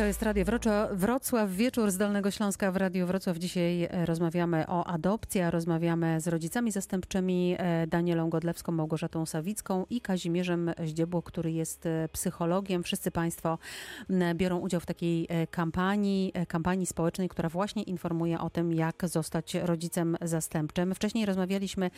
To jest Radio Wrocław, Wrocław, wieczór z Dolnego Śląska w Radiu Wrocław. Dzisiaj e, rozmawiamy o adopcji, a rozmawiamy z rodzicami zastępczymi e, Danielą Godlewską, Małgorzatą Sawicką i Kazimierzem Zdziebło, który jest e, psychologiem. Wszyscy Państwo biorą udział w takiej kampanii, kampanii społecznej, która właśnie informuje o tym, jak zostać rodzicem zastępczym. Wcześniej rozmawialiśmy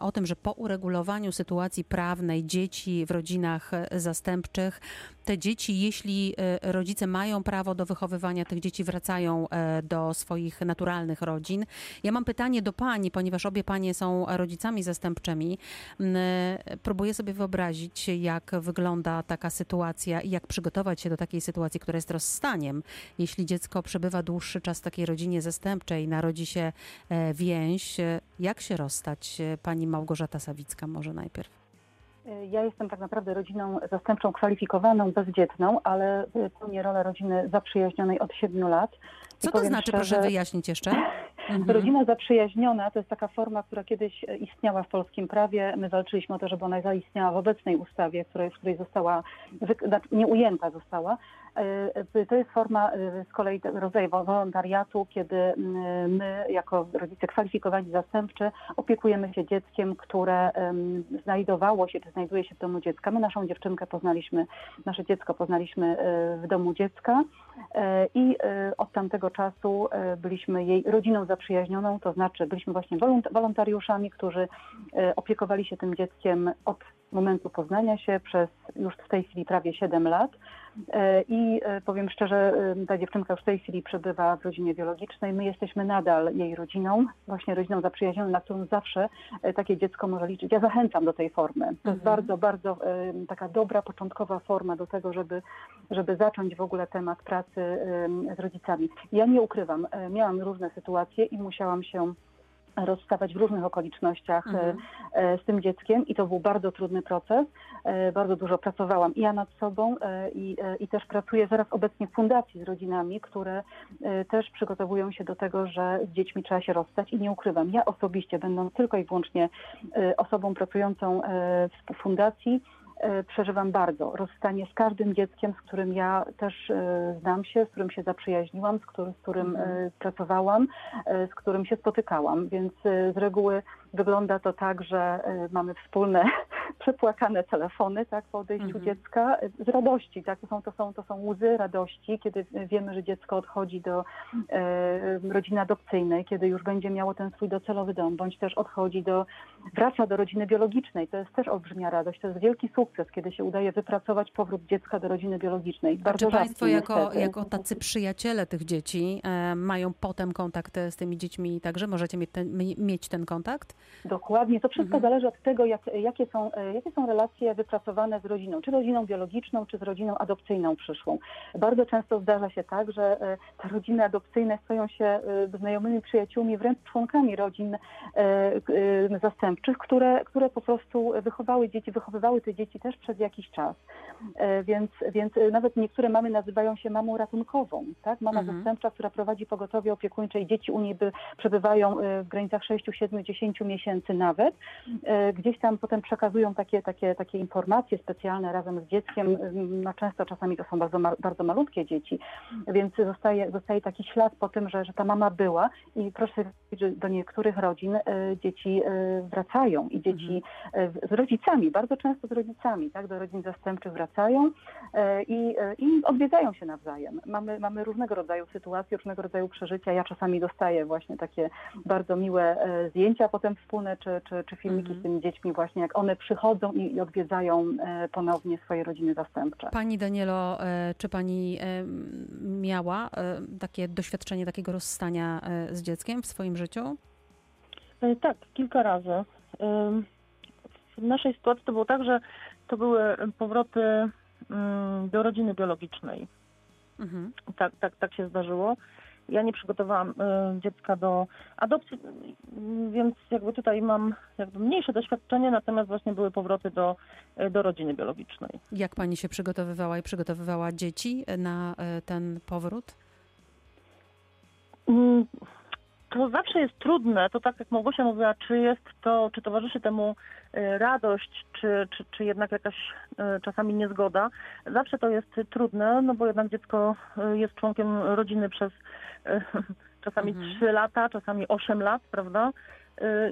o tym, że po uregulowaniu sytuacji prawnej dzieci w rodzinach zastępczych, te dzieci, jeśli e, rodzice mają prawo do wychowywania tych dzieci, wracają e, do swoich naturalnych rodzin. Ja mam pytanie do pani, ponieważ obie panie są rodzicami zastępczymi. M, e, Próbuję sobie wyobrazić, jak wygląda taka sytuacja i jak przygotować się do takiej sytuacji, która jest rozstaniem. Jeśli dziecko przebywa dłuższy czas w takiej rodzinie zastępczej, narodzi się więź, jak się rozstać? Pani Małgorzata Sawicka może najpierw. Ja jestem tak naprawdę rodziną zastępczą kwalifikowaną, bezdzietną, ale pełnię rolę rodziny zaprzyjaźnionej od 7 lat. Co to znaczy, szczerze, proszę wyjaśnić jeszcze? Mhm. Rodzina zaprzyjaźniona to jest taka forma, która kiedyś e, istniała w polskim prawie. My walczyliśmy o to, żeby ona zaistniała w obecnej ustawie, w której, w której została, znaczy nie ujęta została. E, e, To jest forma e, z kolei rodzaju wolontariatu, kiedy mm, my jako rodzice kwalifikowani zastępczy opiekujemy się dzieckiem, które znajdowało się czy znajduje się w domu dziecka. My naszą dziewczynkę poznaliśmy, nasze dziecko poznaliśmy w domu dziecka i od tamtego czasu byliśmy jej rodziną zaprzyjaźnioną, to znaczy byliśmy właśnie wolont- wolontariuszami, którzy opiekowali się tym dzieckiem od momentu poznania się przez już w tej chwili prawie 7 lat. E, I e, powiem szczerze, e, ta dziewczynka już w tej chwili przebywa w rodzinie biologicznej. My jesteśmy nadal jej rodziną, właśnie rodziną zaprzyjaźnioną, na którą zawsze takie dziecko może liczyć. Ja zachęcam do tej formy. To jest Mhm. bardzo, bardzo e, taka dobra, początkowa forma do tego, żeby, żeby zacząć w ogóle temat pracy z rodzicami. Ja nie ukrywam, miałam różne sytuacje i musiałam się rozstawać w różnych okolicznościach e, Mhm. e, z tym dzieckiem i to był bardzo trudny proces. E, Bardzo dużo pracowałam i ja nad sobą i, i też pracuję zaraz obecnie w fundacji z rodzinami, które też przygotowują się do tego, że z dziećmi trzeba się rozstać i nie ukrywam, ja osobiście będąc tylko i wyłącznie osobą pracującą w fundacji, przeżywam bardzo rozstanie z każdym dzieckiem, z którym ja też e, znam się, z którym się zaprzyjaźniłam, z, który, z którym Mhm. e, pracowałam, e, z którym się spotykałam, więc e, z reguły wygląda to tak, że e, mamy wspólne przepłakane telefony tak, po odejściu Mhm. dziecka e, z radości. Tak? To, są, to, są, to są łzy radości, kiedy wiemy, że dziecko odchodzi do e, rodziny adopcyjnej, kiedy już będzie miało ten swój docelowy dom, bądź też odchodzi do, wraca do rodziny biologicznej. To jest też olbrzymia radość. To jest wielki sukces, kiedy się udaje wypracować powrót dziecka do rodziny biologicznej. A Bardzo czy Państwo jako, niestety. jako tacy przyjaciele tych dzieci e, mają potem kontakt z tymi dziećmi także? Możecie mieć ten, mi- mieć ten kontakt? Dokładnie. To wszystko Mhm. zależy od tego, jak, jakie, są, e, jakie są relacje wypracowane z rodziną, czy rodziną biologiczną, czy z rodziną adopcyjną przyszłą. Bardzo często zdarza się tak, że e, te rodziny adopcyjne stają się e, znajomymi przyjaciółmi, wręcz członkami rodzin e, e, zastępczych, które, które po prostu wychowały dzieci, wychowywały te dzieci też przez jakiś czas. E, Więc, więc e, nawet niektóre mamy nazywają się mamą ratunkową, tak? Mama Mhm. zastępcza, która prowadzi pogotowie opiekuńcze i dzieci u niej by przebywają e, w granicach 6, 7, 10 miesięcy nawet. E, Gdzieś tam potem przekazują takie, takie, takie informacje specjalne razem z dzieckiem. Ym, No często czasami to są bardzo, ma, bardzo malutkie dzieci, więc zostaje, zostaje taki ślad po tym, że, że ta mama była i proszę że do niektórych rodzin e, dzieci e, wracają i dzieci e, z rodzicami, bardzo często z rodzicami, tak, do rodzin zastępczych wracają i, i odwiedzają się nawzajem. Mamy, mamy różnego rodzaju sytuacje, różnego rodzaju przeżycia. Ja czasami dostaję właśnie takie bardzo miłe zdjęcia potem wspólne, czy, czy, czy filmiki Mhm. z tymi dziećmi właśnie, jak one przychodzą i, odwiedzają e, ponownie swoje rodziny zastępcze. Pani Danielo, e, czy Pani e, miała takie doświadczenie takiego rozstania z dzieckiem w swoim życiu? Tak, kilka razy. W naszej sytuacji to było tak, że to były powroty ym, do rodziny biologicznej. Mhm. Tak, tak, tak się zdarzyło. Ja nie przygotowałam y, dziecka do adopcji, y, więc jakby tutaj mam jakby mniejsze doświadczenie, natomiast właśnie były powroty do, y, do rodziny biologicznej. Jak Pani się przygotowywała i przygotowywała dzieci na ten powrót? To zawsze jest trudne, to tak jak Małgosia mówiła, czy jest to, czy towarzyszy temu e, radość, czy, czy, czy jednak jakaś e, czasami niezgoda. Zawsze to jest trudne, no bo jednak dziecko e, jest członkiem rodziny przez czasami Mhm. 3 lata, czasami 8 lat, prawda?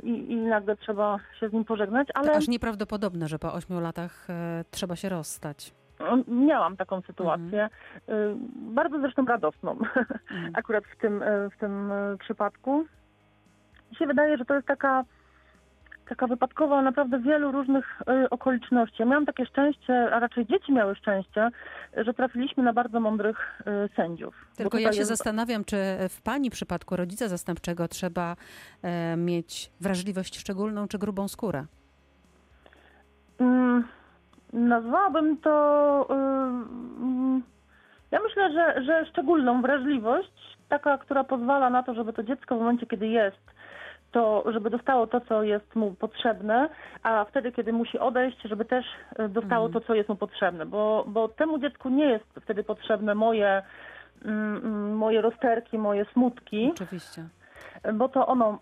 I, I nagle trzeba się z nim pożegnać, ale To aż nieprawdopodobne, że po ośmiu latach e, trzeba się rozstać. Miałam taką sytuację, y, bardzo zresztą radosną. Mm. akurat w tym, e, w tym e, przypadku. Mi się wydaje, że to jest taka, taka wypadkowa naprawdę wielu różnych okoliczności. Ja miałam takie szczęście, a raczej dzieci miały szczęście, że trafiliśmy na bardzo mądrych sędziów. Tylko ja się jest- zastanawiam, czy w Pani przypadku rodzica zastępczego trzeba e, mieć wrażliwość szczególną czy grubą skórę? Mm, Nazwałabym to. ym, Ja myślę, że, że szczególną wrażliwość, taka, która pozwala na to, żeby to dziecko w momencie, kiedy jest, to żeby dostało to, co jest mu potrzebne, a wtedy, kiedy musi odejść, żeby też y, dostało Mhm. to, co jest mu potrzebne, bo, bo temu dziecku nie jest wtedy potrzebne moje, mm, mm, moje rozterki, moje smutki, Oczywiście. Bo to ono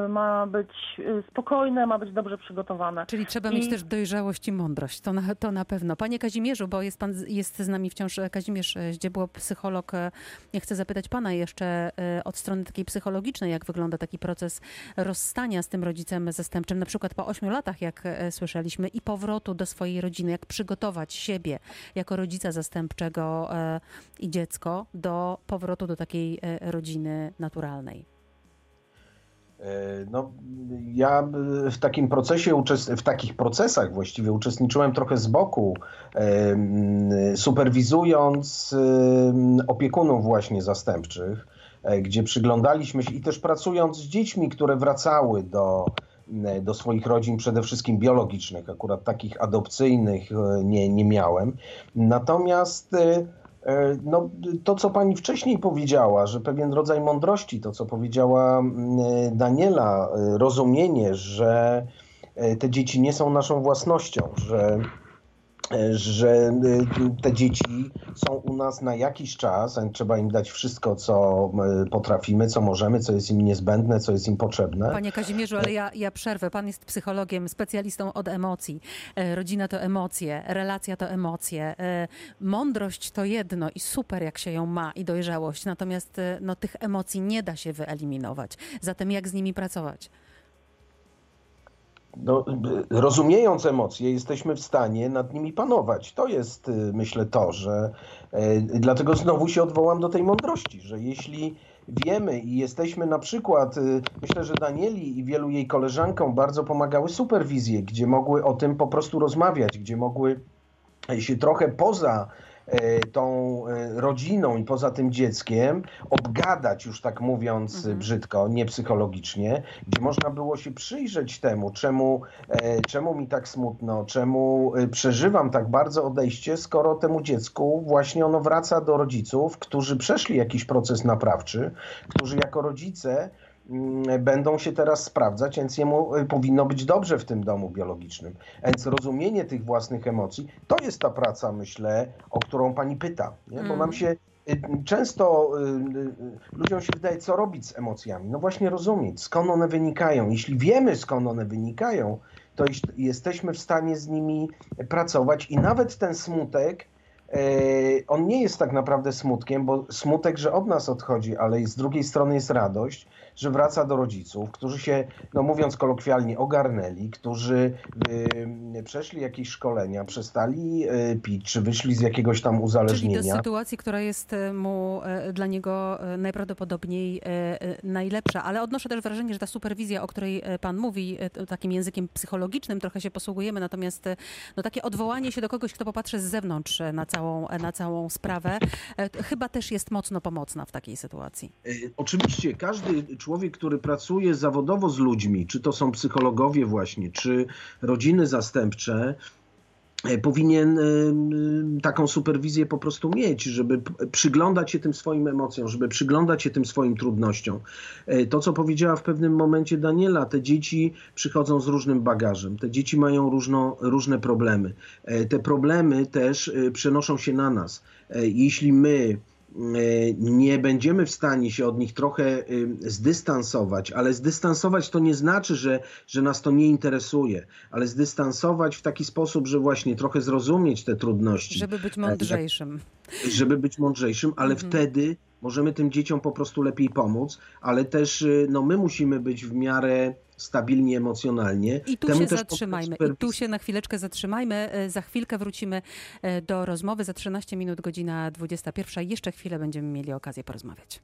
y, y, ma być y, spokojne, ma być dobrze przygotowane. Czyli trzeba I- mieć też dojrzałość i mądrość, to na, to na pewno. Panie Kazimierzu, bo jest pan jest z nami wciąż e, Kazimierz e, Zdziebło, psycholog. E, Ja chcę zapytać pana jeszcze e, od strony takiej psychologicznej, jak wygląda taki proces rozstania z tym rodzicem zastępczym, na przykład po ośmiu latach, jak e, słyszeliśmy, i powrotu do swojej rodziny, jak przygotować siebie jako rodzica zastępczego e, i dziecko do powrotu do takiej e, rodziny naturalnej. E, No, ja w takim procesie, w takich procesach właściwie uczestniczyłem trochę z boku, superwizując opiekunów właśnie zastępczych, e, gdzie przyglądaliśmy się i też pracując z dziećmi, które wracały do, do swoich rodzin, przede wszystkim biologicznych, akurat takich adopcyjnych e, nie, nie miałem. Natomiast No, to, co pani wcześniej powiedziała, że pewien rodzaj mądrości, to co powiedziała mm, Daniela, e, rozumienie, że e, te dzieci nie są naszą własnością, że, e, że e, te dzieci są u nas na jakiś czas, trzeba im dać wszystko, co e, potrafimy, co możemy, co jest im niezbędne, co jest im potrzebne. Panie Kazimierzu, ale ja, ja przerwę. Pan jest psychologiem, specjalistą od emocji. E, Rodzina to emocje, relacja to emocje. E, Mądrość to jedno i super, jak się ją ma i dojrzałość. Natomiast e, no, tych emocji nie da się wyeliminować. Zatem jak z nimi pracować? No, rozumiejąc emocje, jesteśmy w stanie nad nimi panować. To jest, y, myślę, to, że y, dlatego znowu się odwołam do tej mądrości, że jeśli wiemy i jesteśmy na przykład, y, myślę, że Danieli i wielu jej koleżankom bardzo pomagały superwizje, gdzie mogły o tym po prostu rozmawiać, gdzie mogły się trochę poza e, tą e, rodziną i poza tym dzieckiem obgadać, już tak mówiąc Mhm. brzydko, nie psychologicznie, gdzie można było się przyjrzeć temu, czemu, e, czemu mi tak smutno, czemu e, przeżywam tak bardzo odejście, skoro temu dziecku właśnie ono wraca do rodziców, którzy przeszli jakiś proces naprawczy, którzy jako rodzice będą się teraz sprawdzać, więc jemu y, powinno być dobrze w tym domu biologicznym. Więc rozumienie tych własnych emocji to jest ta praca, myślę, o którą pani pyta. Nie? Bo Mm. nam się y, często y, ludziom się wydaje, co robić z emocjami. No właśnie rozumieć, skąd one wynikają. Jeśli wiemy, skąd one wynikają, to jesteśmy w stanie z nimi pracować i nawet ten smutek, on nie jest tak naprawdę smutkiem, bo smutek, że od nas odchodzi, ale z drugiej strony jest radość, że wraca do rodziców, którzy się, no mówiąc kolokwialnie, ogarnęli, którzy y, przeszli jakieś szkolenia, przestali y, pić, czy wyszli z jakiegoś tam Czyli do uzależnienia. sytuacji, która jest e, mu dla niego najprawdopodobniej najlepsza. Ale odnoszę też wrażenie, że ta superwizja, o której pan mówi, takim językiem psychologicznym trochę się posługujemy, natomiast no, takie odwołanie się do kogoś, kto popatrzy z zewnątrz na całą, na całą sprawę, chyba też jest mocno pomocna w takiej sytuacji. Y, Oczywiście każdy człowiek, który pracuje zawodowo z ludźmi, czy to są psychologowie właśnie, czy rodziny zastępcze, e, powinien y, taką superwizję po prostu mieć, żeby przyglądać się tym swoim emocjom, żeby przyglądać się tym swoim trudnościom. E, To, co powiedziała w pewnym momencie Daniela, te dzieci przychodzą z różnym bagażem, te dzieci mają różno, różne problemy. E, Te problemy też e, przenoszą się na nas. E, Jeśli my nie będziemy w stanie się od nich trochę y, zdystansować, ale zdystansować to nie znaczy, że, że nas to nie interesuje, ale zdystansować w taki sposób, że właśnie trochę zrozumieć te trudności. Żeby być mądrzejszym. Żeby być mądrzejszym, ale Mhm. wtedy możemy tym dzieciom po prostu lepiej pomóc, ale też y, no, my musimy być w miarę stabilni emocjonalnie. I tu Temu się zatrzymajmy. I tu się na chwileczkę zatrzymajmy. E, Za chwilkę wrócimy e, do rozmowy. Za 13 minut, godzina 21. Jeszcze chwilę będziemy mieli okazję porozmawiać.